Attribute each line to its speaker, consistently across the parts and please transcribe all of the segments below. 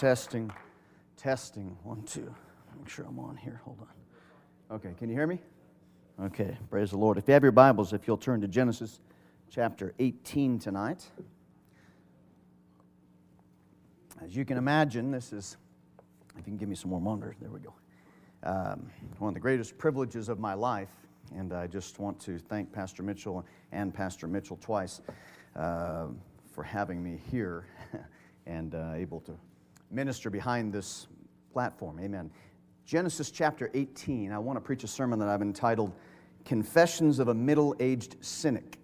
Speaker 1: Testing, testing. One, two. Make sure I'm on here. Hold on. Okay, can you hear me? Okay, praise the Lord. If you have your Bibles, if you'll turn to Genesis chapter 18 tonight. As you can imagine, this is, if you can give me some more monitor, there we go. Um, one of the greatest privileges of my life, and I just want to thank Pastor Mitchell and Pastor Mitchell twice uh, for having me here and uh, able to minister behind this platform. Amen. Genesis chapter 18, I want to preach a sermon that I've entitled Confessions of a Middle Aged Cynic.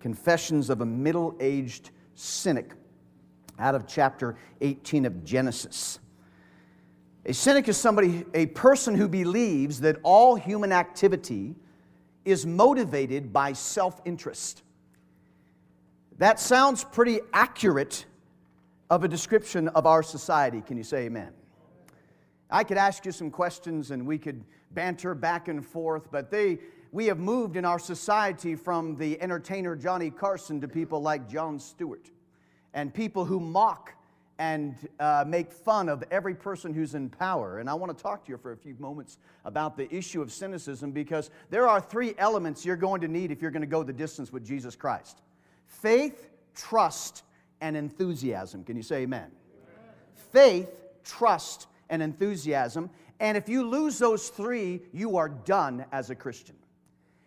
Speaker 1: Confessions of a Middle Aged Cynic out of chapter 18 of Genesis. A cynic is somebody, a person who believes that all human activity is motivated by self interest. That sounds pretty accurate of a description of our society. Can you say amen? I could ask you some questions and we could banter back and forth, but they, we have moved in our society from the entertainer Johnny Carson to people like Jon Stewart and people who mock and uh, make fun of every person who's in power. And I want to talk to you for a few moments about the issue of cynicism because there are three elements you're going to need if you're going to go the distance with Jesus Christ faith, trust, and enthusiasm. Can you say amen? amen? Faith, trust, and enthusiasm. And if you lose those three, you are done as a Christian.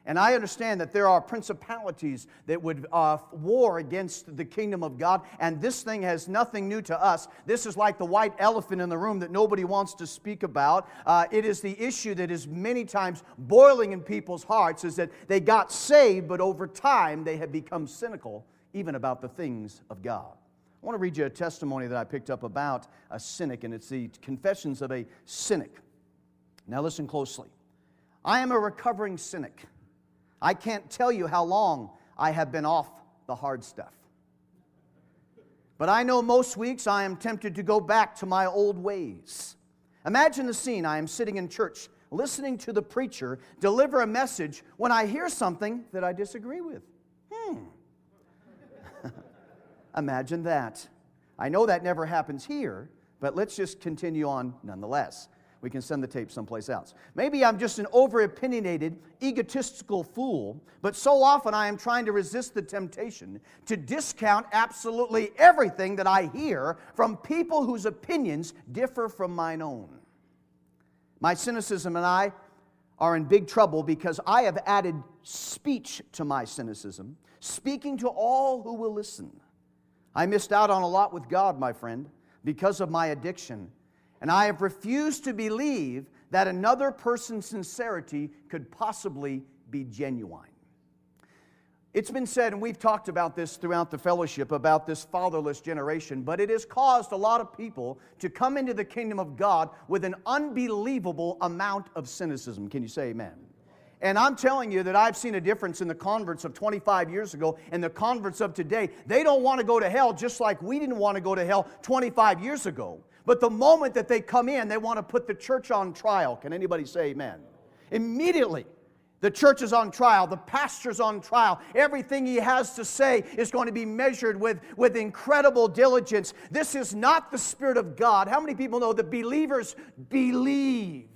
Speaker 1: And I understand that there are principalities that would uh, war against the kingdom of God, and this thing has nothing new to us. This is like the white elephant in the room that nobody wants to speak about. Uh, it is the issue that is many times boiling in people's hearts is that they got saved, but over time they have become cynical even about the things of God. I want to read you a testimony that I picked up about a cynic, and it's the Confessions of a Cynic. Now, listen closely. I am a recovering cynic. I can't tell you how long I have been off the hard stuff. But I know most weeks I am tempted to go back to my old ways. Imagine the scene I am sitting in church listening to the preacher deliver a message when I hear something that I disagree with. Hmm. Imagine that. I know that never happens here, but let's just continue on nonetheless. We can send the tape someplace else. Maybe I'm just an over opinionated, egotistical fool, but so often I am trying to resist the temptation to discount absolutely everything that I hear from people whose opinions differ from mine own. My cynicism and I are in big trouble because I have added speech to my cynicism, speaking to all who will listen. I missed out on a lot with God, my friend, because of my addiction. And I have refused to believe that another person's sincerity could possibly be genuine. It's been said, and we've talked about this throughout the fellowship, about this fatherless generation, but it has caused a lot of people to come into the kingdom of God with an unbelievable amount of cynicism. Can you say amen? And I'm telling you that I've seen a difference in the converts of 25 years ago and the converts of today. They don't want to go to hell just like we didn't want to go to hell 25 years ago. But the moment that they come in, they want to put the church on trial. Can anybody say amen? Immediately. The church is on trial. The pastor's on trial. Everything he has to say is going to be measured with, with incredible diligence. This is not the Spirit of God. How many people know that believers believe?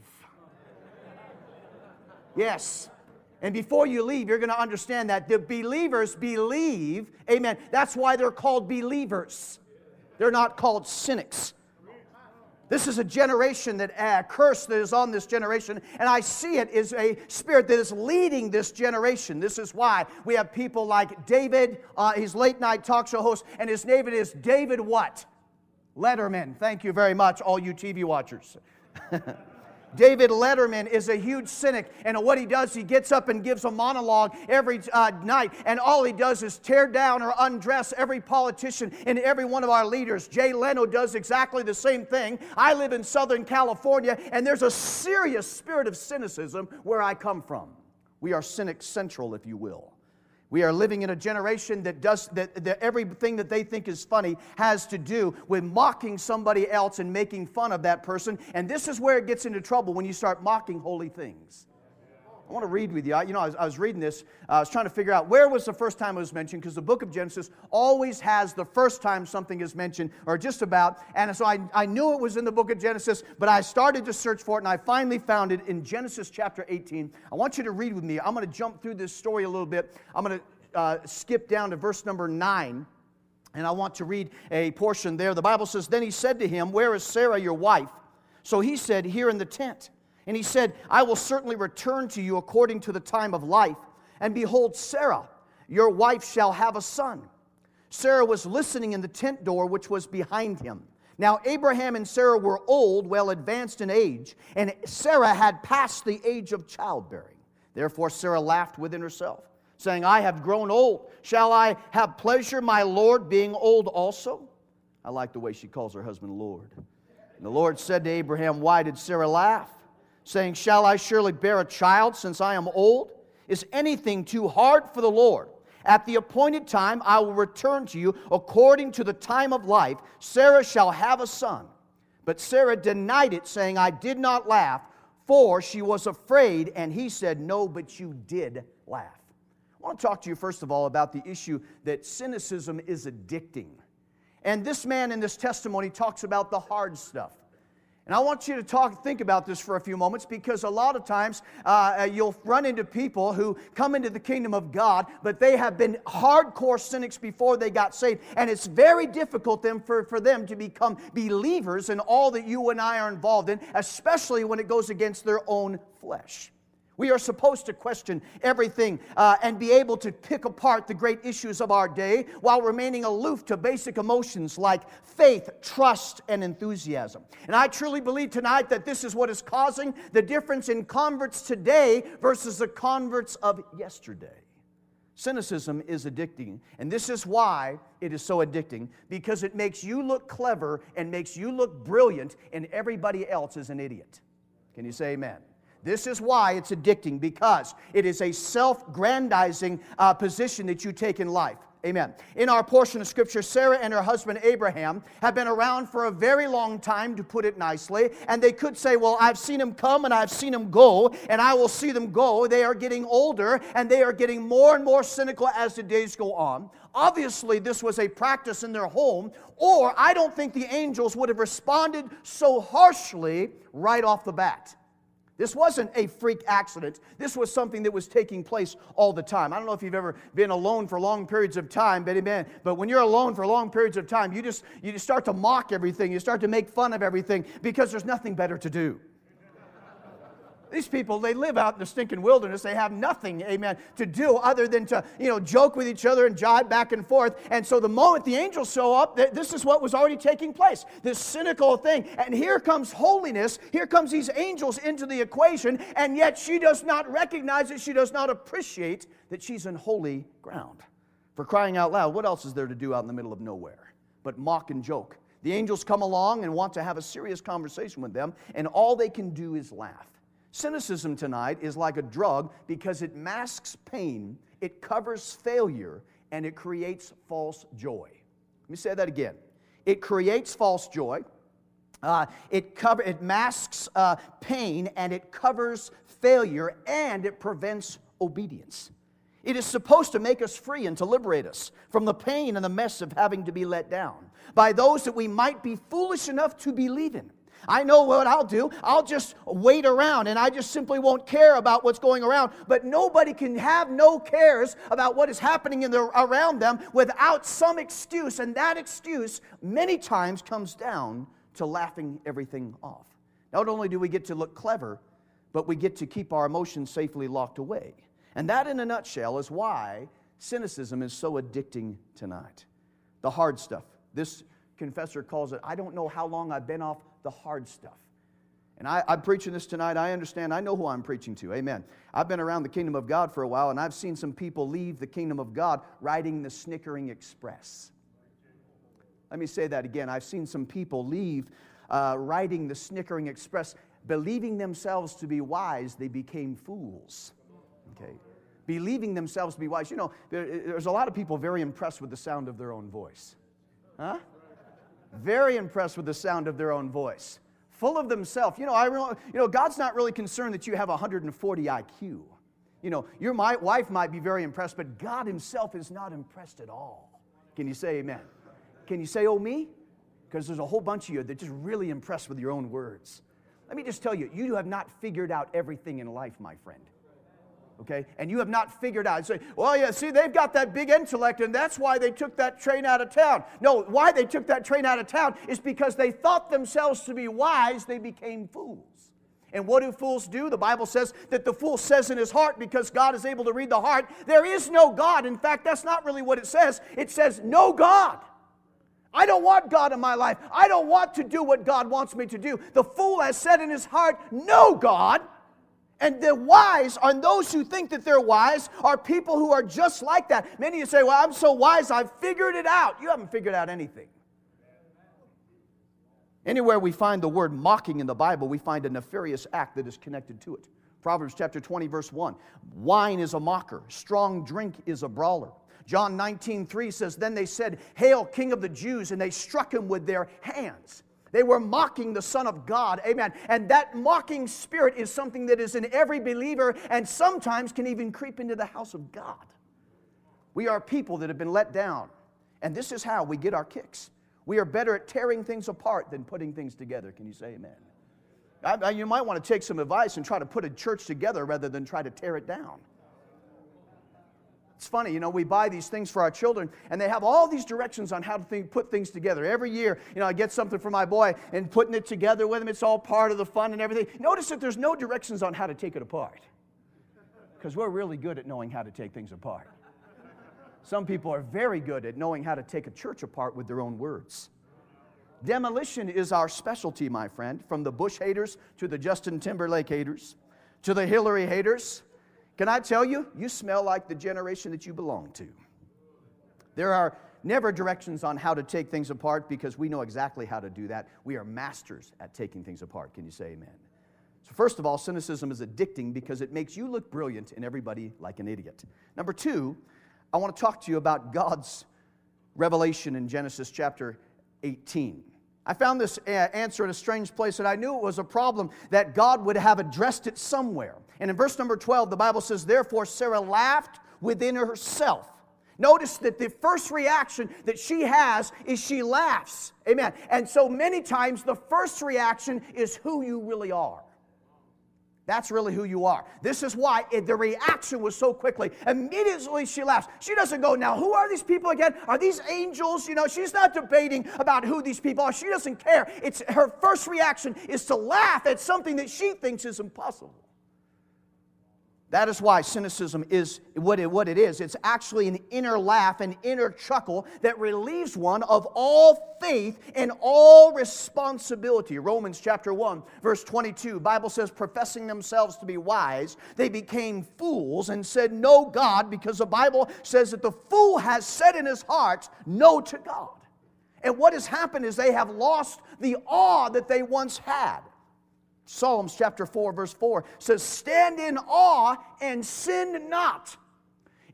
Speaker 1: Yes. And before you leave, you're going to understand that the believers believe. Amen. That's why they're called believers. They're not called cynics. This is a generation that a curse that is on this generation, and I see it is a spirit that is leading this generation. This is why we have people like David, uh, he's late night talk show host, and his name is David what? Letterman. Thank you very much, all you TV watchers. David Letterman is a huge cynic, and what he does, he gets up and gives a monologue every uh, night, and all he does is tear down or undress every politician and every one of our leaders. Jay Leno does exactly the same thing. I live in Southern California, and there's a serious spirit of cynicism where I come from. We are cynic central, if you will. We are living in a generation that does that, that, everything that they think is funny has to do with mocking somebody else and making fun of that person. And this is where it gets into trouble when you start mocking holy things. I want to read with you. I, you know, I was, I was reading this. Uh, I was trying to figure out where was the first time it was mentioned because the book of Genesis always has the first time something is mentioned, or just about. And so I, I knew it was in the book of Genesis, but I started to search for it, and I finally found it in Genesis chapter 18. I want you to read with me. I'm going to jump through this story a little bit. I'm going to uh, skip down to verse number 9. And I want to read a portion there. The Bible says, Then he said to him, Where is Sarah, your wife? So he said, Here in the tent. And he said, I will certainly return to you according to the time of life. And behold, Sarah, your wife, shall have a son. Sarah was listening in the tent door which was behind him. Now, Abraham and Sarah were old, well advanced in age, and Sarah had passed the age of childbearing. Therefore, Sarah laughed within herself, saying, I have grown old. Shall I have pleasure, my Lord, being old also? I like the way she calls her husband Lord. And the Lord said to Abraham, Why did Sarah laugh? Saying, Shall I surely bear a child since I am old? Is anything too hard for the Lord? At the appointed time, I will return to you according to the time of life. Sarah shall have a son. But Sarah denied it, saying, I did not laugh, for she was afraid. And he said, No, but you did laugh. I want to talk to you, first of all, about the issue that cynicism is addicting. And this man in this testimony talks about the hard stuff. And I want you to talk, think about this for a few moments because a lot of times uh, uh, you'll run into people who come into the kingdom of God, but they have been hardcore cynics before they got saved. And it's very difficult then for, for them to become believers in all that you and I are involved in, especially when it goes against their own flesh. We are supposed to question everything uh, and be able to pick apart the great issues of our day while remaining aloof to basic emotions like faith, trust, and enthusiasm. And I truly believe tonight that this is what is causing the difference in converts today versus the converts of yesterday. Cynicism is addicting, and this is why it is so addicting because it makes you look clever and makes you look brilliant, and everybody else is an idiot. Can you say amen? This is why it's addicting, because it is a self grandizing uh, position that you take in life. Amen. In our portion of scripture, Sarah and her husband Abraham have been around for a very long time, to put it nicely. And they could say, Well, I've seen him come and I've seen him go, and I will see them go. They are getting older and they are getting more and more cynical as the days go on. Obviously, this was a practice in their home, or I don't think the angels would have responded so harshly right off the bat. This wasn't a freak accident. This was something that was taking place all the time. I don't know if you've ever been alone for long periods of time, but amen. But when you're alone for long periods of time, you just you just start to mock everything. You start to make fun of everything because there's nothing better to do. These people, they live out in the stinking wilderness. They have nothing, amen, to do other than to, you know, joke with each other and jive back and forth. And so the moment the angels show up, this is what was already taking place this cynical thing. And here comes holiness. Here comes these angels into the equation. And yet she does not recognize it. She does not appreciate that she's in holy ground. For crying out loud, what else is there to do out in the middle of nowhere but mock and joke? The angels come along and want to have a serious conversation with them, and all they can do is laugh. Cynicism tonight is like a drug because it masks pain, it covers failure, and it creates false joy. Let me say that again. It creates false joy. Uh, it, cover, it masks uh, pain and it covers failure and it prevents obedience. It is supposed to make us free and to liberate us from the pain and the mess of having to be let down by those that we might be foolish enough to believe in. I know what I'll do. I'll just wait around and I just simply won't care about what's going around. But nobody can have no cares about what is happening in the, around them without some excuse. And that excuse many times comes down to laughing everything off. Not only do we get to look clever, but we get to keep our emotions safely locked away. And that, in a nutshell, is why cynicism is so addicting tonight. The hard stuff. This confessor calls it, I don't know how long I've been off the hard stuff. And I, am preaching this tonight. I understand. I know who I'm preaching to. Amen. I've been around the kingdom of God for a while, and I've seen some people leave the kingdom of God riding the snickering express. Let me say that again. I've seen some people leave uh, riding the snickering express, believing themselves to be wise, they became fools. Okay. Believing themselves to be wise. You know, there, there's a lot of people very impressed with the sound of their own voice. Huh? Very impressed with the sound of their own voice, full of themselves. You know, I, you know, God's not really concerned that you have 140 IQ. You know, your my, wife might be very impressed, but God Himself is not impressed at all. Can you say amen? Can you say, oh, me? Because there's a whole bunch of you that just really impressed with your own words. Let me just tell you, you have not figured out everything in life, my friend okay? And you have not figured out. Say, well, yeah, see, they've got that big intellect, and that's why they took that train out of town. No, why they took that train out of town is because they thought themselves to be wise, they became fools. And what do fools do? The Bible says that the fool says in his heart, because God is able to read the heart, there is no God. In fact, that's not really what it says. It says, no God. I don't want God in my life. I don't want to do what God wants me to do. The fool has said in his heart, no God. And the wise, and those who think that they're wise, are people who are just like that. Many of you say, Well, I'm so wise, I've figured it out. You haven't figured out anything. Anywhere we find the word mocking in the Bible, we find a nefarious act that is connected to it. Proverbs chapter 20, verse 1. Wine is a mocker, strong drink is a brawler. John 19, 3 says, Then they said, Hail, King of the Jews, and they struck him with their hands. They were mocking the Son of God. Amen. And that mocking spirit is something that is in every believer and sometimes can even creep into the house of God. We are people that have been let down. And this is how we get our kicks. We are better at tearing things apart than putting things together. Can you say amen? I, I, you might want to take some advice and try to put a church together rather than try to tear it down. It's funny, you know, we buy these things for our children, and they have all these directions on how to think, put things together. Every year, you know, I get something for my boy, and putting it together with him, it's all part of the fun and everything. Notice that there's no directions on how to take it apart, because we're really good at knowing how to take things apart. Some people are very good at knowing how to take a church apart with their own words. Demolition is our specialty, my friend, from the Bush haters to the Justin Timberlake haters to the Hillary haters can I tell you, you smell like the generation that you belong to. There are never directions on how to take things apart because we know exactly how to do that. We are masters at taking things apart. Can you say amen? So, first of all, cynicism is addicting because it makes you look brilliant and everybody like an idiot. Number two, I want to talk to you about God's revelation in Genesis chapter 18. I found this answer in a strange place, and I knew it was a problem that God would have addressed it somewhere. And in verse number 12, the Bible says, Therefore Sarah laughed within herself. Notice that the first reaction that she has is she laughs. Amen. And so many times the first reaction is who you really are. That's really who you are. This is why the reaction was so quickly. Immediately she laughs. She doesn't go, Now, who are these people again? Are these angels? You know, she's not debating about who these people are. She doesn't care. It's her first reaction is to laugh at something that she thinks is impossible. That is why cynicism is what it, what it is. It's actually an inner laugh, an inner chuckle that relieves one of all faith and all responsibility. Romans chapter 1, verse 22, Bible says, professing themselves to be wise, they became fools and said, No God, because the Bible says that the fool has said in his heart, No to God. And what has happened is they have lost the awe that they once had. Psalms chapter 4, verse 4 says, Stand in awe and sin not.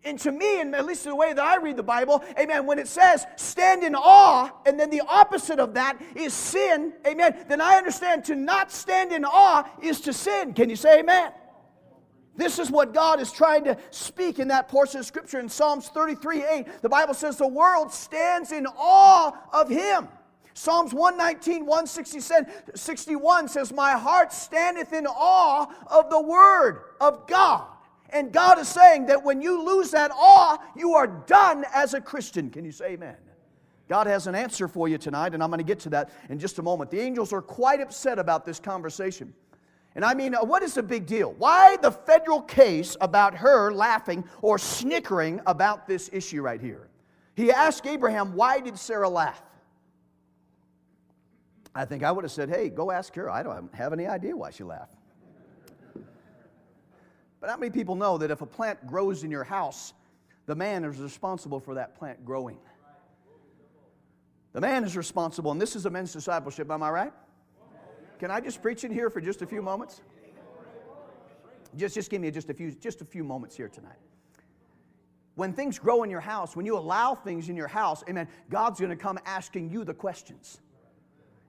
Speaker 1: And to me, and at least the way that I read the Bible, amen, when it says stand in awe, and then the opposite of that is sin, amen, then I understand to not stand in awe is to sin. Can you say amen? This is what God is trying to speak in that portion of Scripture in Psalms 33 8. The Bible says, The world stands in awe of Him. Psalms 119, 161 says, My heart standeth in awe of the word of God. And God is saying that when you lose that awe, you are done as a Christian. Can you say amen? God has an answer for you tonight, and I'm going to get to that in just a moment. The angels are quite upset about this conversation. And I mean, uh, what is the big deal? Why the federal case about her laughing or snickering about this issue right here? He asked Abraham, Why did Sarah laugh? I think I would have said, hey, go ask her. I don't have any idea why she laughed. But how many people know that if a plant grows in your house, the man is responsible for that plant growing? The man is responsible, and this is a men's discipleship, am I right? Can I just preach in here for just a few moments? Just, just give me just a few, just a few moments here tonight. When things grow in your house, when you allow things in your house, amen, God's to come asking you the questions.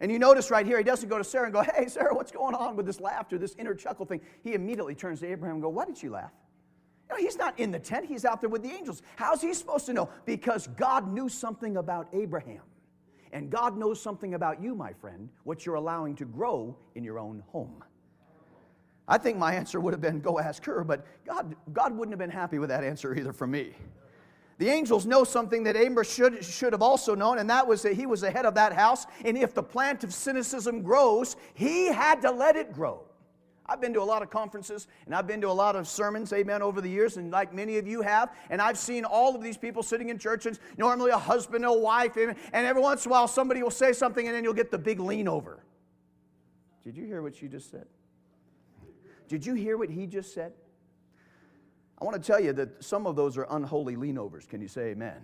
Speaker 1: And you notice right here, he doesn't go to Sarah and go, Hey, Sarah, what's going on with this laughter, this inner chuckle thing? He immediately turns to Abraham and go, Why did she laugh? No, he's not in the tent, he's out there with the angels. How's he supposed to know? Because God knew something about Abraham. And God knows something about you, my friend, what you're allowing to grow in your own home. I think my answer would have been go ask her, but God, God wouldn't have been happy with that answer either from me. The angels know something that Amos should, should have also known, and that was that he was the head of that house. And if the plant of cynicism grows, he had to let it grow. I've been to a lot of conferences and I've been to a lot of sermons, amen, over the years, and like many of you have. And I've seen all of these people sitting in churches, normally a husband and a wife, amen, and every once in a while somebody will say something and then you'll get the big lean over. Did you hear what she just said? Did you hear what he just said? I want to tell you that some of those are unholy leanovers. Can you say amen?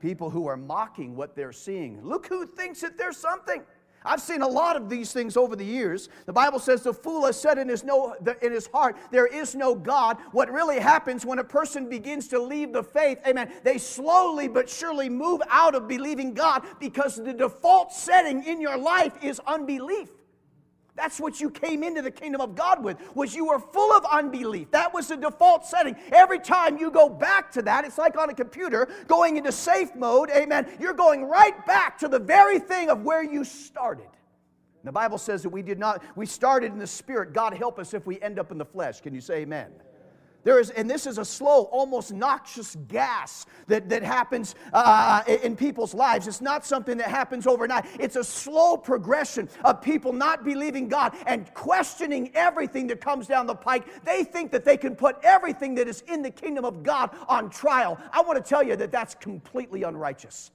Speaker 1: People who are mocking what they're seeing. Look who thinks that there's something. I've seen a lot of these things over the years. The Bible says the fool has said in his, no, in his heart, There is no God. What really happens when a person begins to leave the faith, amen, they slowly but surely move out of believing God because the default setting in your life is unbelief. That's what you came into the kingdom of God with, was you were full of unbelief. That was the default setting. Every time you go back to that, it's like on a computer going into safe mode, amen. You're going right back to the very thing of where you started. The Bible says that we did not, we started in the spirit. God help us if we end up in the flesh. Can you say amen? There is, and this is a slow, almost noxious gas that, that happens uh, in people's lives. It's not something that happens overnight. It's a slow progression of people not believing God and questioning everything that comes down the pike. They think that they can put everything that is in the kingdom of God on trial. I want to tell you that that's completely unrighteous.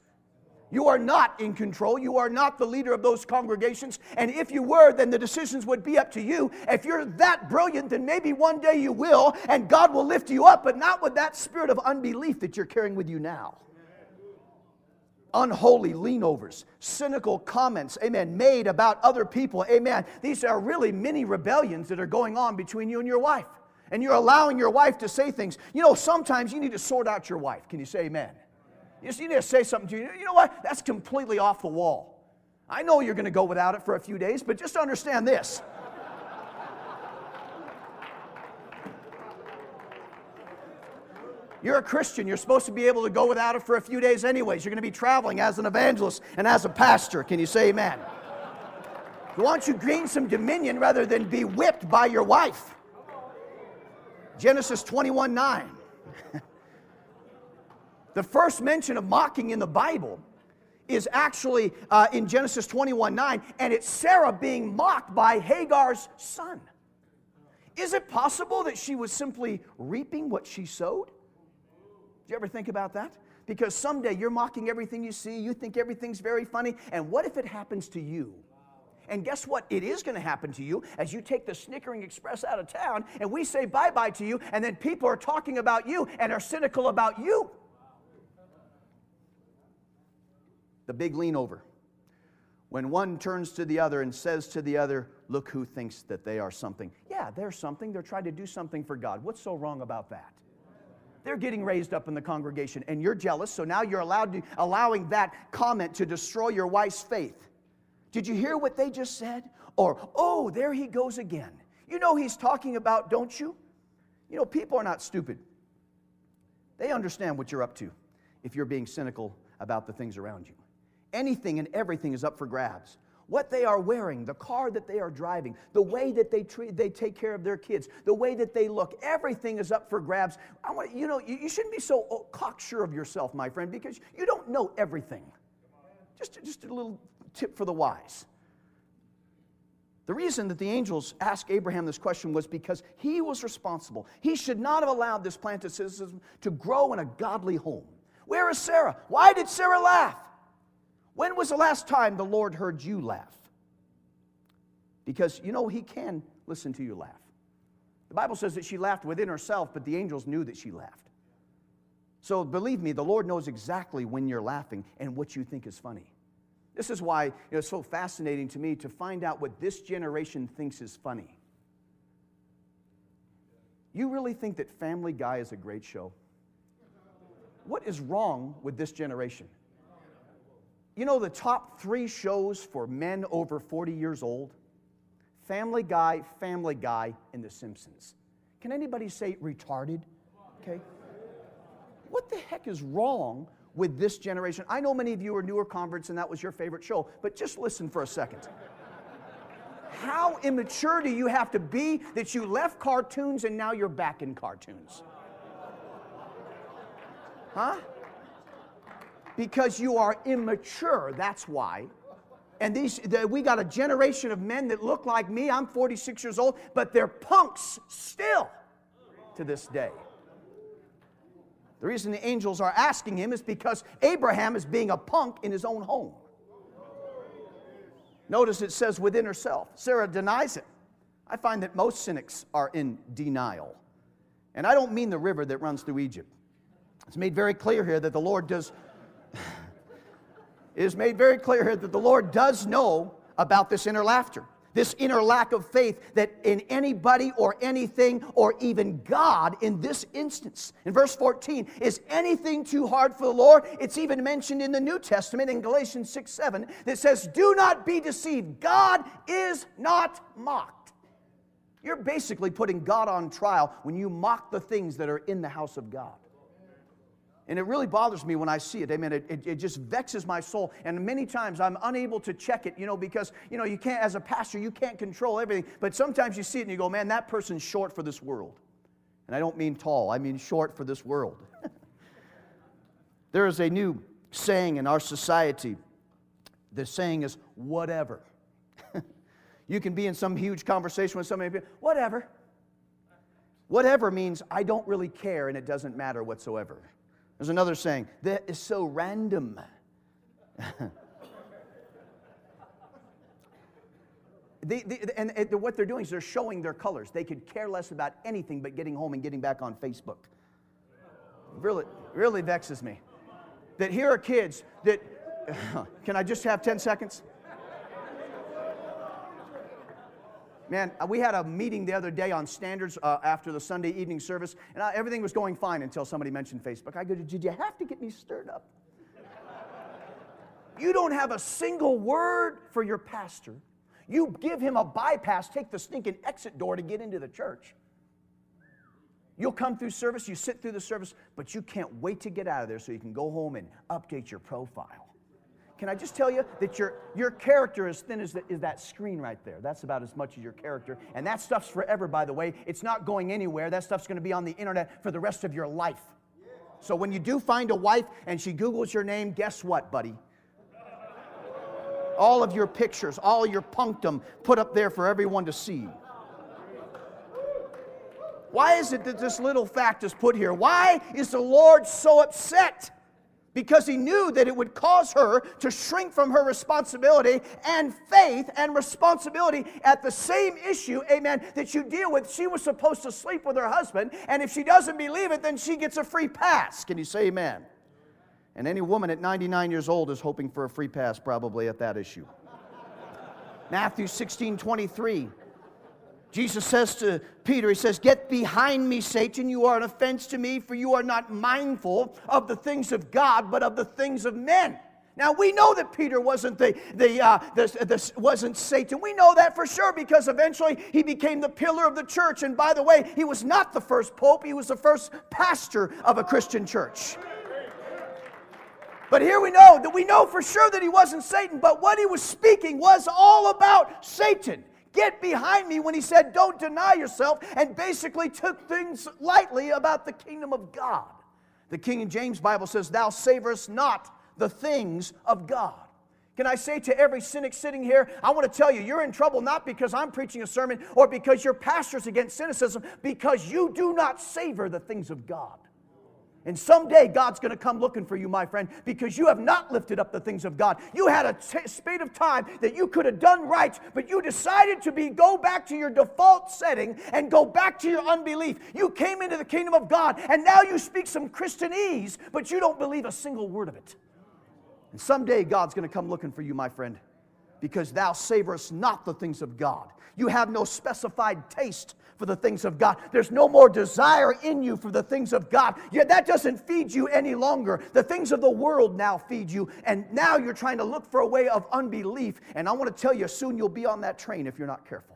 Speaker 1: You are not in control. You are not the leader of those congregations. And if you were, then the decisions would be up to you. If you're that brilliant, then maybe one day you will, and God will lift you up, but not with that spirit of unbelief that you're carrying with you now. Unholy leanovers, cynical comments, amen, made about other people, amen. These are really many rebellions that are going on between you and your wife. And you're allowing your wife to say things. You know, sometimes you need to sort out your wife. Can you say amen? You just need to say something to you. You know what? That's completely off the wall. I know you're going to go without it for a few days, but just understand this. You're a Christian. You're supposed to be able to go without it for a few days, anyways. You're going to be traveling as an evangelist and as a pastor. Can you say amen? Why don't you gain some dominion rather than be whipped by your wife? Genesis 21 9. The first mention of mocking in the Bible is actually uh, in Genesis 21 9, and it's Sarah being mocked by Hagar's son. Is it possible that she was simply reaping what she sowed? Do you ever think about that? Because someday you're mocking everything you see, you think everything's very funny, and what if it happens to you? And guess what? It is going to happen to you as you take the Snickering Express out of town and we say bye bye to you, and then people are talking about you and are cynical about you. The big lean over. When one turns to the other and says to the other, Look who thinks that they are something. Yeah, they're something. They're trying to do something for God. What's so wrong about that? They're getting raised up in the congregation and you're jealous, so now you're allowed to, allowing that comment to destroy your wife's faith. Did you hear what they just said? Or, oh, there he goes again. You know he's talking about, don't you? You know, people are not stupid. They understand what you're up to if you're being cynical about the things around you. Anything and everything is up for grabs. What they are wearing, the car that they are driving, the way that they treat, they take care of their kids, the way that they look, everything is up for grabs. I want you know you, you shouldn't be so oh, cocksure of yourself, my friend, because you don't know everything. Just, just a little tip for the wise. The reason that the angels asked Abraham this question was because he was responsible. He should not have allowed this plant of cynicism to grow in a godly home. Where is Sarah? Why did Sarah laugh? When was the last time the Lord heard you laugh? Because you know, He can listen to you laugh. The Bible says that she laughed within herself, but the angels knew that she laughed. So believe me, the Lord knows exactly when you're laughing and what you think is funny. This is why you know, it's so fascinating to me to find out what this generation thinks is funny. You really think that Family Guy is a great show? What is wrong with this generation? You know the top three shows for men over 40 years old? Family Guy, Family Guy, and The Simpsons. Can anybody say retarded? Okay? What the heck is wrong with this generation? I know many of you are newer converts and that was your favorite show, but just listen for a second. How immature do you have to be that you left cartoons and now you're back in cartoons? Huh? Because you are immature, that's why. And these, the, we got a generation of men that look like me. I'm 46 years old, but they're punks still to this day. The reason the angels are asking him is because Abraham is being a punk in his own home. Notice it says within herself. Sarah denies it. I find that most cynics are in denial. And I don't mean the river that runs through Egypt. It's made very clear here that the Lord does. It is made very clear here that the Lord does know about this inner laughter this inner lack of faith that in anybody or anything or even God in this instance. In verse 14, is anything too hard for the Lord? It's even mentioned in the New Testament in Galatians 6 7 that says, Do not be deceived. God is not mocked. You're basically putting God on trial when you mock the things that are in the house of God. And it really bothers me when I see it. Amen. It, it, it, just vexes my soul. And many times I'm unable to check it, you know, because, you know, you can't, as a pastor, you can't control everything. But sometimes you see it and you go, man, that person's short for this world. And I don't mean tall, I mean short for this world. there is a new saying in our society. The saying is, whatever. you can be in some huge conversation with somebody, whatever. Whatever means I don't really care and it doesn't matter whatsoever. There's another saying that is so random. And, what they're doing is they're showing their colors. They could care less about anything but getting home and getting back on Facebook. Really, really vexes me. That here are kids that, can I just have 10 seconds? Man, uh, we had a meeting the other day on standards uh, after the Sunday evening service, and I, everything was going fine until somebody mentioned Facebook. I go, Did you have to get me stirred up? you don't have a single word for your pastor. You give him a bypass, take the stinking exit door to get into the church. You'll come through service, you sit through the service, but you can't wait to get out of there so you can go home and update your profile. Can I just tell you that your, your character is thin as, the, is that screen right there? That's about as much as your character. And that stuff's forever, by the way. It's not going anywhere. That stuff's going to be on the internet for the rest of your life. So when you do find a wife and she Googles your name, guess what, buddy? All of your pictures, all your punctum put up there for everyone to see. Why is it that this little fact is put here? Why is the Lord so upset? Because he knew that it would cause her to shrink from her responsibility and faith and responsibility at the same issue, amen, that you deal with. She was supposed to sleep with her husband, and if she doesn't believe it, then she gets a free pass. Can you say amen? And any woman at 99 years old is hoping for a free pass probably at that issue. Matthew 16 23. Jesus says to Peter, He says, Get behind me, Satan. You are an offense to me, for you are not mindful of the things of God, but of the things of men. Now we know that Peter wasn't the, the, uh, the, the, wasn't Satan. We know that for sure because eventually he became the pillar of the church. And by the way, he was not the first pope; he was the first pastor of a Christian church. But here we know that we know for sure that he wasn't Satan. But what he was speaking was all about Satan. Get behind me when he said, Don't deny yourself, and basically took things lightly about the kingdom of God. The King James Bible says, Thou savorest not the things of God. Can I say to every cynic sitting here, I want to tell you, you're in trouble not because I'm preaching a sermon or because your pastor's against cynicism, because you do not savor the things of God. And someday God's going to come looking for you, my friend, because you have not lifted up the things of God. You had a t- spate of time that you could have done right, but you decided to be go back to your default setting and go back to your unbelief. You came into the kingdom of God, and now you speak some Christianese, but you don't believe a single word of it. And someday God's going to come looking for you, my friend, because thou savorest not the things of God. You have no specified taste for the things of God. There's no more desire in you for the things of God. Yeah, that doesn't feed you any longer. The things of the world now feed you, and now you're trying to look for a way of unbelief. And I want to tell you, soon you'll be on that train if you're not careful.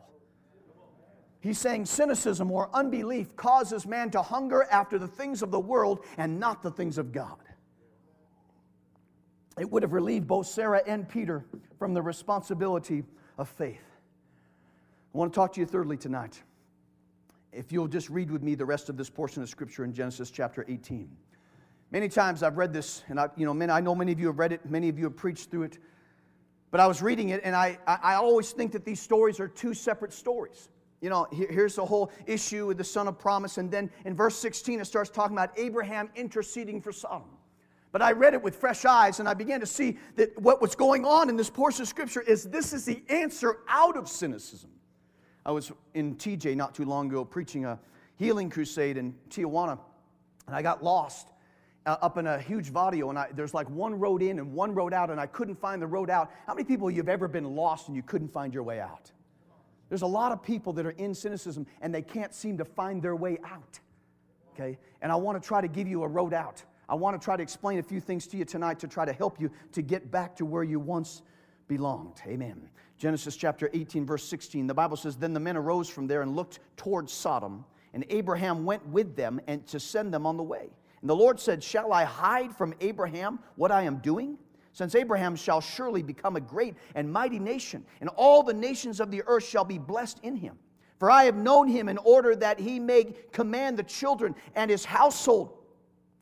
Speaker 1: He's saying cynicism or unbelief causes man to hunger after the things of the world and not the things of God. It would have relieved both Sarah and Peter from the responsibility of faith. I want to talk to you thirdly tonight. If you'll just read with me the rest of this portion of Scripture in Genesis chapter 18. Many times I've read this, and I, you know, many, I know many of you have read it, many of you have preached through it, but I was reading it, and I, I, always think that these stories are two separate stories. You know, here, here's the whole issue with the son of promise, and then in verse 16 it starts talking about Abraham interceding for Sodom. But I read it with fresh eyes, and I began to see that what was going on in this portion of Scripture is this is the answer out of cynicism. I was in TJ not too long ago preaching a healing crusade in Tijuana, and I got lost uh, up in a huge vadio, and I, there's like one road in and one road out, and I couldn't find the road out. How many people you've ever been lost and you couldn't find your way out? There's a lot of people that are in cynicism and they can't seem to find their way out. Okay? And I want to try to give you a road out. I want to try to explain a few things to you tonight to try to help you to get back to where you once belonged. Amen. Genesis chapter 18, verse 16, the Bible says, Then the men arose from there and looked towards Sodom, and Abraham went with them and to send them on the way. And the Lord said, Shall I hide from Abraham what I am doing? Since Abraham shall surely become a great and mighty nation, and all the nations of the earth shall be blessed in him. For I have known him in order that he may command the children and his household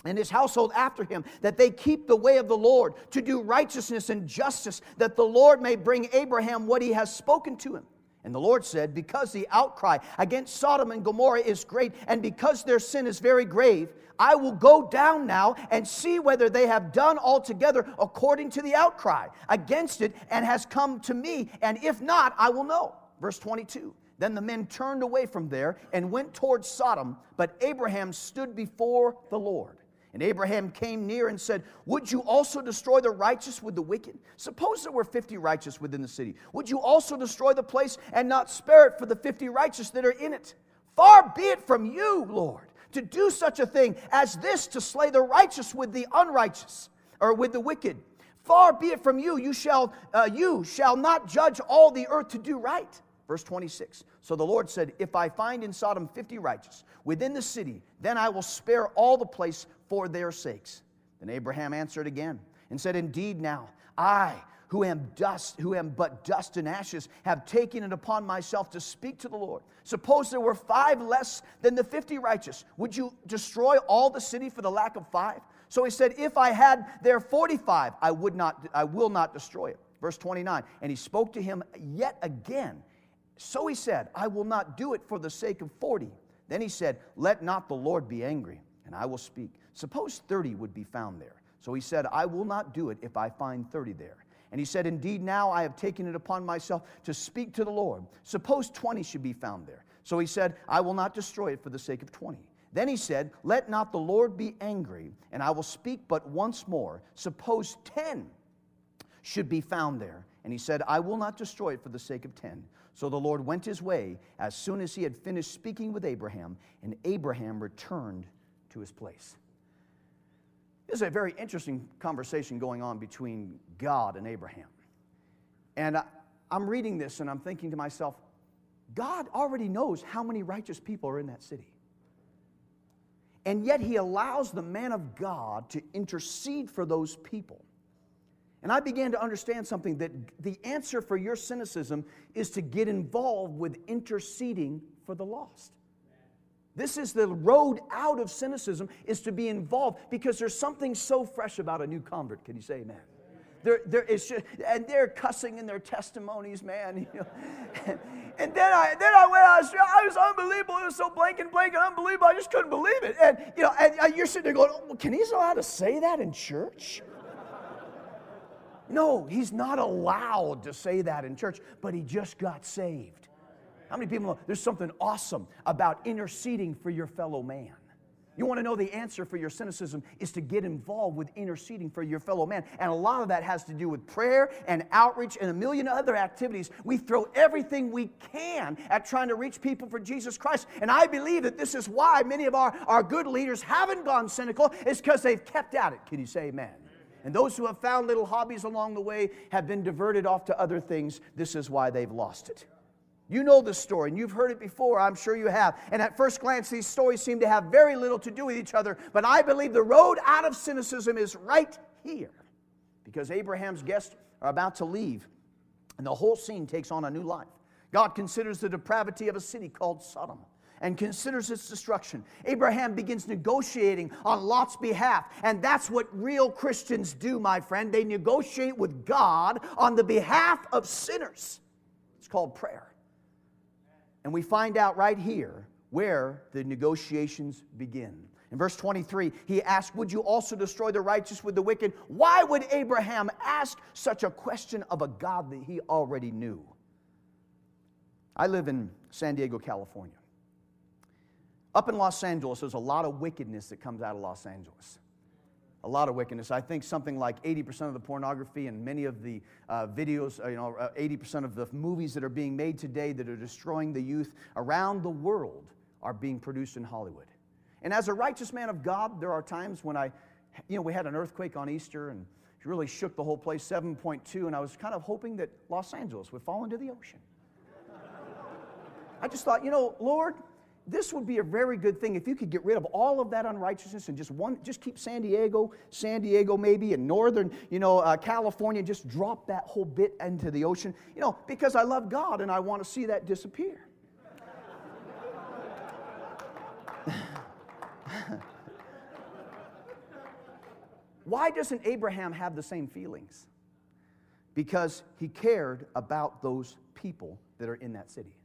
Speaker 1: and his household after him, that they keep the way of the Lord, to do righteousness and justice, that the Lord may bring Abraham what he has spoken to him. And the Lord said, Because the outcry against Sodom and Gomorrah is great, and because their sin is very grave, I will go down now and see whether they have done altogether according to the outcry against it and has come to me, and if not, I will know. Verse 22. Then the men turned away from there and went towards Sodom, but Abraham stood before the Lord. And Abraham came near and said, Would you also destroy the righteous with the wicked? Suppose there were 50 righteous within the city. Would you also destroy the place and not spare it for the 50 righteous that are in it? Far be it from you, Lord, to do such a thing as this to slay the righteous with the unrighteous or with the wicked. Far be it from you, you shall, uh, you shall not judge all the earth to do right. Verse 26. So the Lord said, If I find in Sodom 50 righteous within the city, then I will spare all the place for their sakes. Then Abraham answered again and said, Indeed, now I, who am dust, who am but dust and ashes, have taken it upon myself to speak to the Lord. Suppose there were five less than the fifty righteous. Would you destroy all the city for the lack of five? So he said, If I had there forty-five, I would not, I will not destroy it. Verse 29. And he spoke to him yet again. So he said, I will not do it for the sake of forty. Then he said, Let not the Lord be angry, and I will speak. Suppose 30 would be found there. So he said, I will not do it if I find 30 there. And he said, Indeed, now I have taken it upon myself to speak to the Lord. Suppose 20 should be found there. So he said, I will not destroy it for the sake of 20. Then he said, Let not the Lord be angry, and I will speak but once more. Suppose 10 should be found there. And he said, I will not destroy it for the sake of 10. So the Lord went his way as soon as he had finished speaking with Abraham, and Abraham returned to his place. This is a very interesting conversation going on between God and Abraham. And I, am reading this and I'm thinking to myself, God already knows how many righteous people are in that city. And yet he allows the man of God to intercede for those people. And I began to understand something that the answer for your cynicism is to get involved with interceding for the lost. This is the road out of cynicism is to be involved because there's something so fresh about a new convert. Can you say amen? There, there is just, and they're cussing in their testimonies, man. You know? and, then I, then I went, was, I was unbelievable. It was so blank and blank and unbelievable. I just couldn't believe it. And you know, and you're sitting there going, oh, "Can he allowed to say that in church?" no, he's not allowed to say that in church. But he just got saved. How many people know there's something awesome about interceding for your fellow man? You want to know the answer for your cynicism is to get involved with interceding for your fellow man. And a lot of that has to do with prayer and outreach and a million other activities. We throw everything we can at trying to reach people for Jesus Christ. And I believe that this is why many of our, our good leaders haven't gone cynical, is because they've kept at it. Can you say amen? And those who have found little hobbies along the way have been diverted off to other things. This is why they've lost it. You know the story, and you've heard it before, I'm sure you have. And at first glance, these stories seem to have very little to do with each other, but I believe the road out of cynicism is right here. Because Abraham's guests are about to leave, and the whole scene takes on a new life. God considers the depravity of a city called Sodom and considers its destruction. Abraham begins negotiating on Lot's behalf, and that's what real Christians do, my friend. They negotiate with God on the behalf of sinners. It's called prayer. And we find out right here where the negotiations begin. In verse 23, he asked, Would you also destroy the righteous with the wicked? Why would Abraham ask such a question of a God that he already knew? I live in San Diego, California. Up in Los Angeles, there's a lot of wickedness that comes out of Los Angeles. A lot of wickedness. I think something like 80% of the pornography and many of the uh, videos, uh, you know, 80% uh, of the movies that are being made today that are destroying the youth around the world are being produced in Hollywood. And as a righteous man of God, there are times when I, you know, we had an earthquake on Easter and it really shook the whole place, 7.2, and I was kind of hoping that Los Angeles would fall into the ocean. I just thought, you know, Lord, this would be a very good thing if you could get rid of all of that unrighteousness and just one just keep san diego san diego maybe in northern you know uh, california just drop that whole bit into the ocean you know because i love god and i want to see that disappear. Why doesn't abraham have the same feelings? Because he cared about those people that are in that city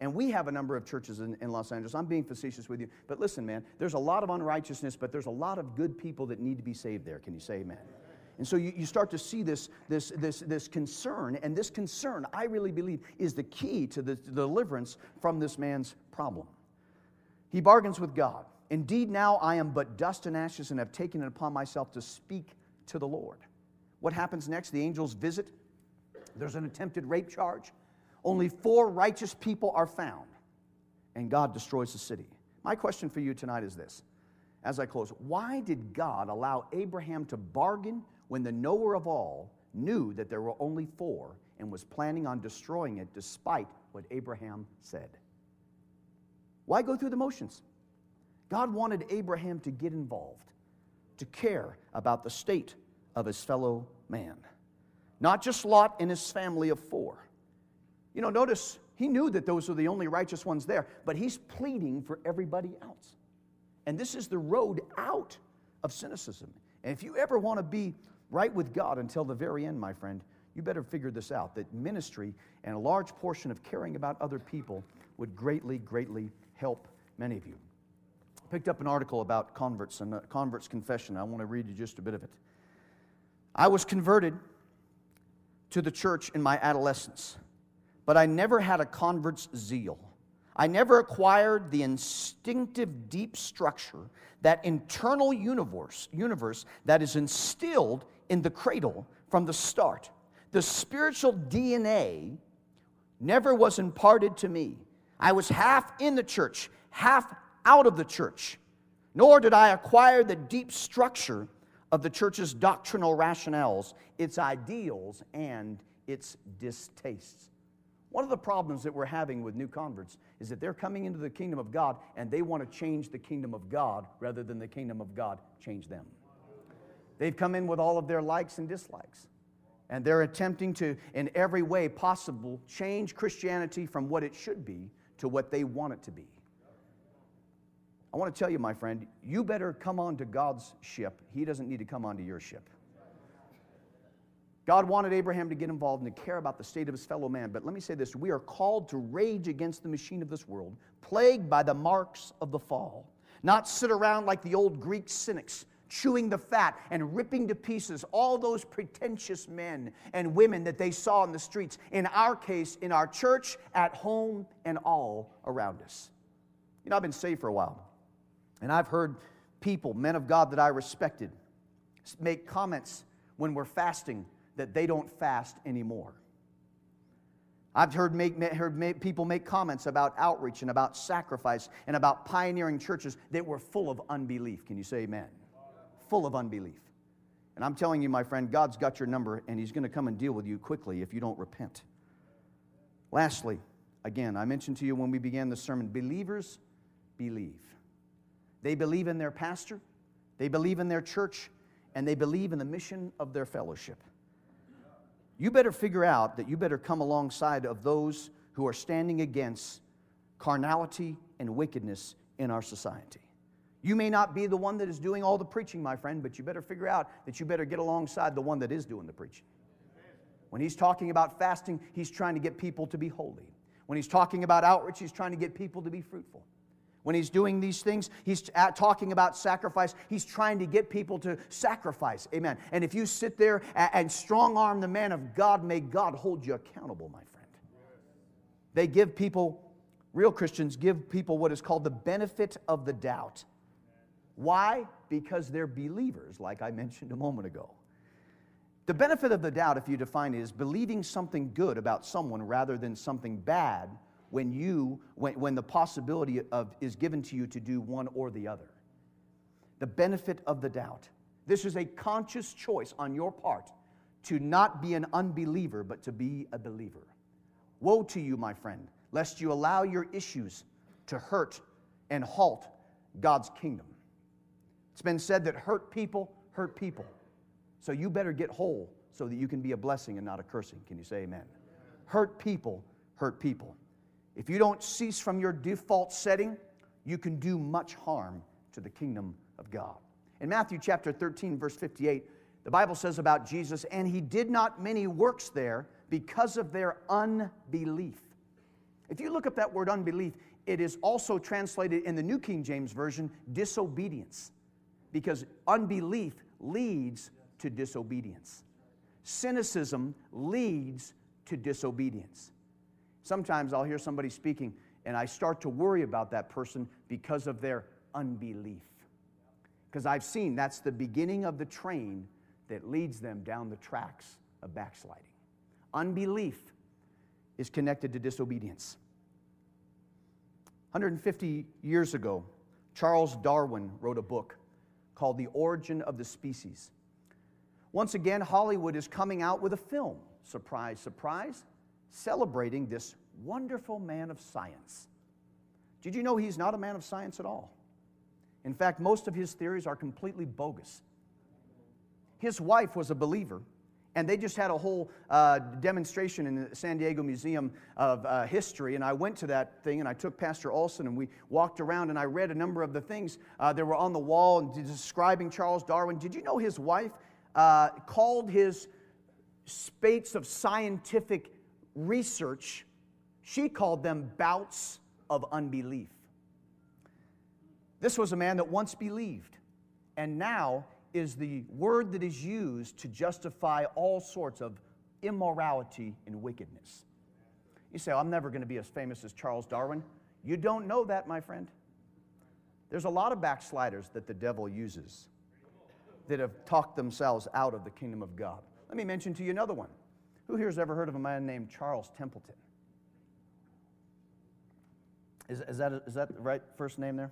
Speaker 1: and we have a number of churches in, in, Los Angeles. I'm being facetious with you. But listen, man, there's a lot of unrighteousness, but there's a lot of good people that need to be saved there. Can you say amen? And so you, you start to see this, this, this, this concern, and this concern, I really believe, is the key to the, the deliverance from this man's problem. He bargains with God. Indeed, now I am but dust and ashes and have taken it upon myself to speak to the Lord. What happens next? The angels visit. There's an attempted rape charge. Only four righteous people are found, and God destroys the city. My question for you tonight is this as I close Why did God allow Abraham to bargain when the knower of all knew that there were only four and was planning on destroying it despite what Abraham said? Why go through the motions? God wanted Abraham to get involved, to care about the state of his fellow man. Not just Lot and his family of four, you know, notice he knew that those were the only righteous ones there, but he's pleading for everybody else. And this is the road out of cynicism. And if you ever want to be right with God until the very end, my friend, you better figure this out that ministry and a large portion of caring about other people would greatly, greatly help many of you. I picked up an article about converts and uh, converts confession. I want to read you just a bit of it. I was converted to the church in my adolescence but I never had a convert's zeal. I never acquired the instinctive deep structure, that internal universe, universe that is instilled in the cradle from the start. The spiritual DNA never was imparted to me. I was half in the church, half out of the church. Nor did I acquire the deep structure of the church's doctrinal rationales, its ideals, and its distastes. One of the problems that we're having with new converts is that they're coming into the kingdom of God and they want to change the kingdom of God rather than the kingdom of God change them. They've come in with all of their likes and dislikes. And they're attempting to, in every way possible, change Christianity from what it should be to what they want it to be. I want to tell you, my friend, you better come onto God's ship. He doesn't need to come onto your ship. God wanted Abraham to get involved and to care about the state of his fellow man. But let me say this we are called to rage against the machine of this world, plagued by the marks of the fall. Not sit around like the old Greek cynics, chewing the fat and ripping to pieces all those pretentious men and women that they saw in the streets. In our case, in our church, at home, and all around us. You know, I've been saved for a while, and I've heard people, men of God that I respected, make comments when we're fasting that they don't fast anymore. I've heard, make, heard make, people make comments about outreach and about sacrifice and about pioneering churches that were full of unbelief. Can you say amen? Full of unbelief. And I'm telling you, my friend, God's got your number and He's going to come and deal with you quickly if you don't repent. Lastly, again, I mentioned to you when we began the sermon believers believe. They believe in their pastor, they believe in their church, and they believe in the mission of their fellowship. You better figure out that you better come alongside of those who are standing against carnality and wickedness in our society. You may not be the one that is doing all the preaching, my friend, but you better figure out that you better get alongside the one that is doing the preaching. When he's talking about fasting, he's trying to get people to be holy. When he's talking about outreach, he's trying to get people to be fruitful. When he's doing these things, he's talking about sacrifice. He's trying to get people to sacrifice. Amen. And if you sit there and strong arm the man of God, may God hold you accountable, my friend. They give people, real Christians give people what is called the benefit of the doubt. Why? Because they're believers, like I mentioned a moment ago. The benefit of the doubt, if you define it, is believing something good about someone rather than something bad when you when, when the possibility of is given to you to do one or the other. The benefit of the doubt. This is a conscious choice on your part to not be an unbeliever, but to be a believer. Woe to you, my friend, lest you allow your issues to hurt and halt God's kingdom. It's been said that hurt people hurt people. So you better get whole so that you can be a blessing and not a cursing. Can you say amen? Hurt people hurt people. If you don't cease from your default setting, you can do much harm to the kingdom of God. In Matthew chapter 13, verse 58, the Bible says about Jesus, and he did not many works there because of their unbelief. If you look up that word unbelief, it is also translated in the New King James Version disobedience, because unbelief leads to disobedience. Cynicism leads to disobedience. Sometimes I'll hear somebody speaking and I start to worry about that person because of their unbelief. Because I've seen that's the beginning of the train that leads them down the tracks of backsliding. Unbelief is connected to disobedience. 150 years ago, Charles Darwin wrote a book called The Origin of the Species. Once again, Hollywood is coming out with a film, surprise, surprise, celebrating this wonderful man of science. Did you know he's not a man of science at all? In fact, most of his theories are completely bogus. His wife was a believer, and they just had a whole uh, demonstration in the San Diego Museum of uh, History. And I went to that thing, and I took Pastor Olson, and we walked around, and I read a number of the things uh, that were on the wall and describing Charles Darwin. Did you know his wife uh, called his spates of scientific research, she called them bouts of unbelief. This was a man that once believed and now is the word that is used to justify all sorts of immorality and wickedness. You say, I'm never going to be as famous as Charles Darwin. You don't know that, my friend. There's a lot of backsliders that the devil uses that have talked themselves out of the kingdom of God. Let me mention to you another one. Who here has ever heard of a man named Charles Templeton? Is, is, that, is that the right first name there?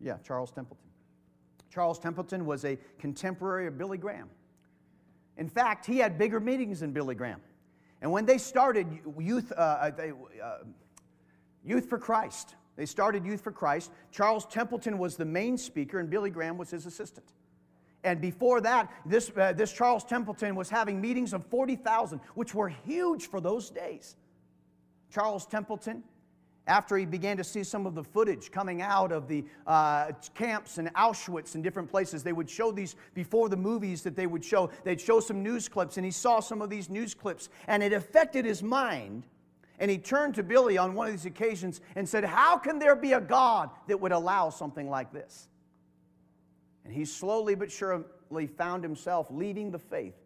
Speaker 1: Yeah, Charles Templeton. Charles Templeton was a contemporary of Billy Graham. In fact, he had bigger meetings than Billy Graham. And when they started Youth, uh, they, uh, Youth for Christ, they started Youth for Christ. Charles Templeton was the main speaker, and Billy Graham was his assistant. And before that, this, uh, this Charles Templeton was having meetings of 40,000, which were huge for those days. Charles Templeton, after he began to see some of the footage coming out of the uh, camps in Auschwitz and different places, they would show these before the movies that they would show. They'd show some news clips, and he saw some of these news clips, and it affected his mind. And he turned to Billy on one of these occasions and said, How can there be a God that would allow something like this? And he slowly but surely found himself leaving the faith.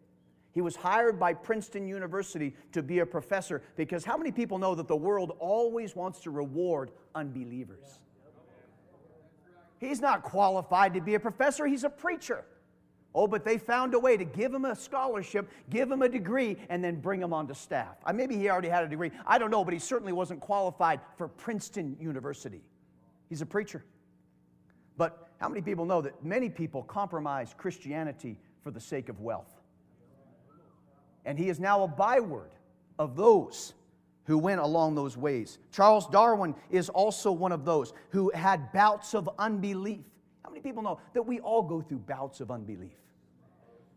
Speaker 1: He was hired by Princeton University to be a professor because how many people know that the world always wants to reward unbelievers? He's not qualified to be a professor, he's a preacher. Oh, but they found a way to give him a scholarship, give him a degree, and then bring him onto staff. Uh, maybe he already had a degree. I don't know, but he certainly wasn't qualified for Princeton University. He's a preacher. But how many people know that many people compromise Christianity for the sake of wealth? And he is now a byword of those who went along those ways. Charles Darwin is also one of those who had bouts of unbelief. How many people know that we all go through bouts of unbelief?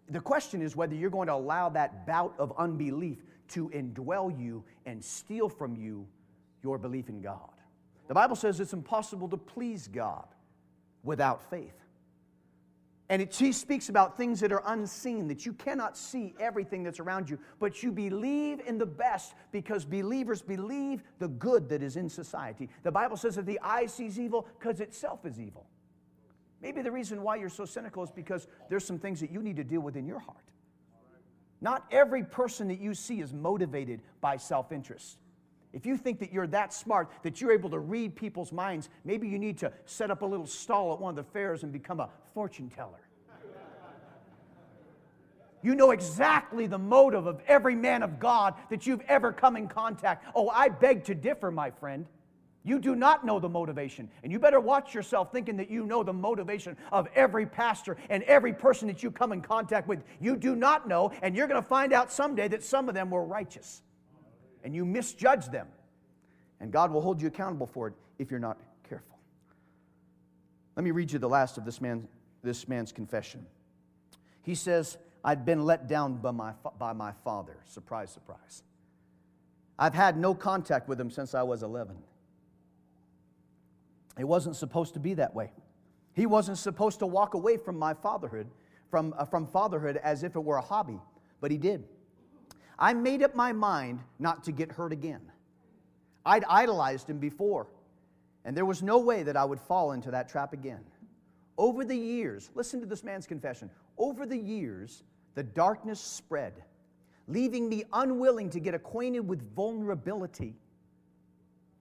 Speaker 1: The question is whether you're going to allow that bout of unbelief to indwell you and steal from you your belief in God. The Bible says it's impossible to please God without faith. And it, he speaks about things that are unseen, that you cannot see everything that's around you, but you believe in the best because believers believe the good that is in society. The Bible says that the eye sees evil because itself is evil. Maybe the reason why you're so cynical is because there's some things that you need to deal with in your heart. Not every person that you see is motivated by self interest. If you think that you're that smart, that you're able to read people's minds, maybe you need to set up a little stall at one of the fairs and become a fortune teller. You know exactly the motive of every man of God that you've ever come in contact. Oh, I beg to differ, my friend. You do not know the motivation. And you better watch yourself thinking that you know the motivation of every pastor and every person that you come in contact with. You do not know, and you're going to find out someday that some of them were righteous. And you misjudge them. And God will hold you accountable for it if you're not careful. Let me read you the last of this, man, this man's confession. He says, I'd been let down by my, by my father. Surprise, surprise. I've had no contact with him since I was 11. It wasn't supposed to be that way. He wasn't supposed to walk away from my fatherhood, from, uh, from fatherhood as if it were a hobby, but he did. I made up my mind not to get hurt again. I'd idolized him before, and there was no way that I would fall into that trap again. Over the years, listen to this man's confession. Over the years, the darkness spread, leaving me unwilling to get acquainted with vulnerability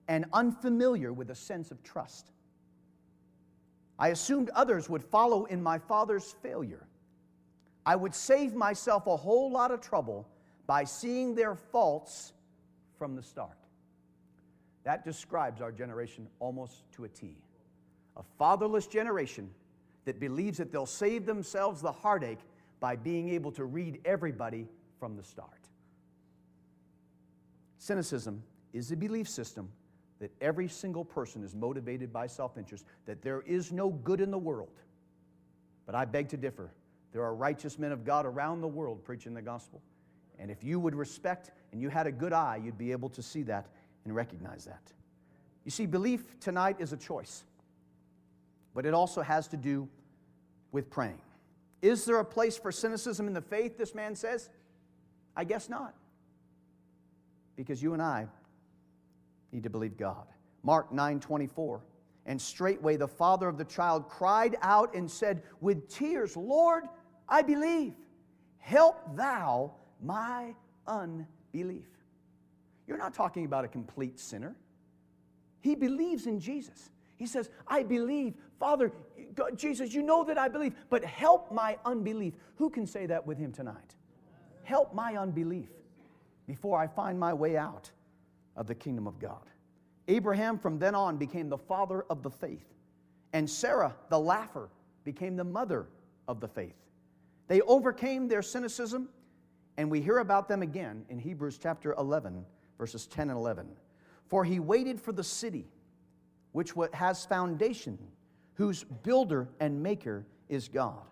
Speaker 1: and unfamiliar with a sense of trust. I assumed others would follow in my father's failure. I would save myself a whole lot of trouble by seeing their faults from the start. That describes our generation almost to a T. A fatherless generation that believes that they'll save themselves the heartache by being able to read everybody from the start. Cynicism is a belief system that every single person is motivated by self interest, that there is no good in the world. But I beg to differ. There are righteous men of God around the world preaching the gospel. And if you would respect and you had a good eye, you'd be able to see that and recognize that. You see, belief tonight is a choice, but it also has to do with praying. Is there a place for cynicism in the faith, this man says? I guess not. Because you and I need to believe God. Mark 9 24. And straightway the father of the child cried out and said with tears, Lord, I believe. Help thou my unbelief. You're not talking about a complete sinner. He believes in Jesus. He says, I believe. Father, God, Jesus, you know that I believe, but help my unbelief. Who can say that with him tonight? Help my unbelief before I find my way out of the kingdom of God. Abraham from then on became the father of the faith, and Sarah, the laugher, became the mother of the faith. They overcame their cynicism, and we hear about them again in Hebrews chapter 11, verses 10 and 11. For he waited for the city which has foundation, whose builder and maker is God.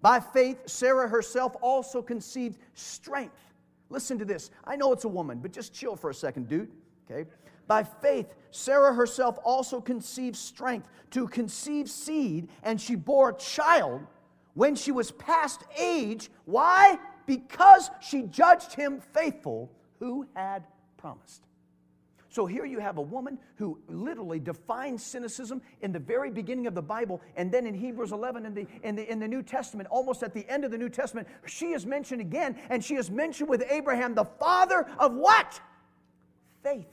Speaker 1: By faith, Sarah herself also conceived strength Listen to this. I know it's a woman, but just chill for a second, dude. Okay? By faith, Sarah herself also conceived strength to conceive seed, and she bore a child when she was past age. Why? Because she judged him faithful who had promised. So here you have a woman who literally defines cynicism in the very beginning of the Bible, and then in Hebrews 11 in the, in the, in the New Testament, almost at the end of the New Testament, she is mentioned again, and she is mentioned with Abraham, the father of what? Faith.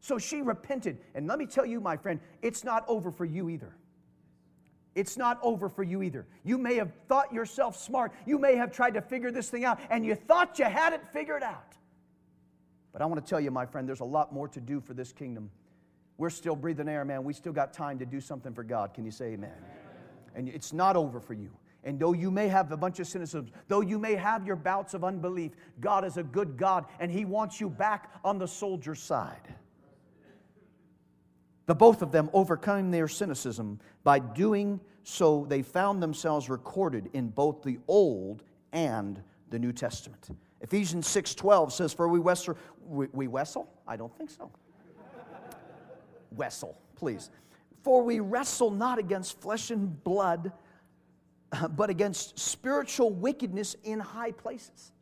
Speaker 1: So she repented. And let me tell you, my friend, it's not over for you either. It's not over for you either. You may have thought yourself smart. You may have tried to figure this thing out, and you thought you had it figured out. But I want to tell you, my friend, there's a lot more to do for this kingdom. We're still breathing air, man. We still got time to do something for God. Can you say amen? amen? And it's not over for you. And though you may have a bunch of cynicism, though you may have your bouts of unbelief, God is a good God and He wants you back on the soldier's side. The both of them overcame their cynicism. By doing so, they found themselves recorded in both the Old and the New Testament. Ephesians 6:12 says, "For we wrestle, we, we wrestle? I don't think so. wrestle, please. For we wrestle not against flesh and blood, but against spiritual wickedness in high places.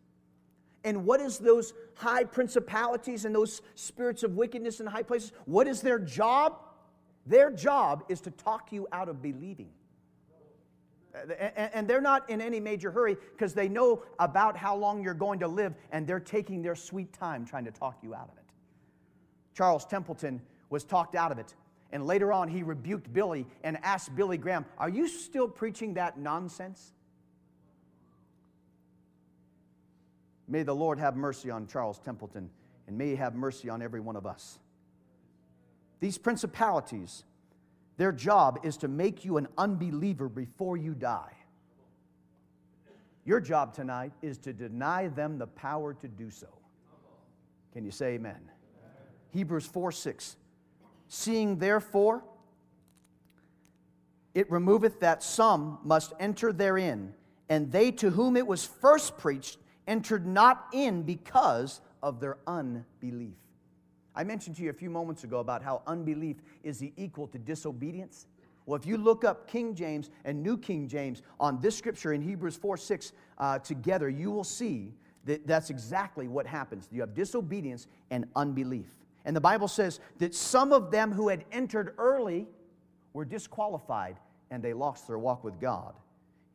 Speaker 1: And what is those high principalities and those spirits of wickedness in high places? What is their job? Their job is to talk you out of believing. And they're not in any major hurry because they know about how long you're going to live and they're taking their sweet time trying to talk you out of it. Charles Templeton was talked out of it and later on, he rebuked Billy and asked Billy Graham, Are you still preaching that nonsense? May the Lord have mercy on Charles Templeton, and may he have mercy on every one of us. These principalities, their job is to make you an unbeliever before you die. Your job tonight is to deny them the power to do so. Can you say amen? amen. Hebrews 4 6. Seeing therefore it removeth that some must enter therein, and they to whom it was first preached entered not in because of their unbelief. I mentioned to you a few moments ago about how unbelief is the equal to disobedience. Well, if you look up King James and New King James on this scripture in Hebrews 4 6 uh, together, you will see that that's exactly what happens. You have disobedience and unbelief. And the Bible says that some of them who had entered early were disqualified and they lost their walk with God.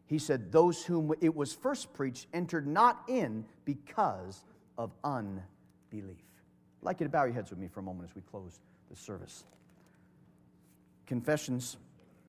Speaker 1: He said, Those whom it was first preached entered not in because of unbelief. I'd like you to bow your heads with me for a moment as we close the service. Confessions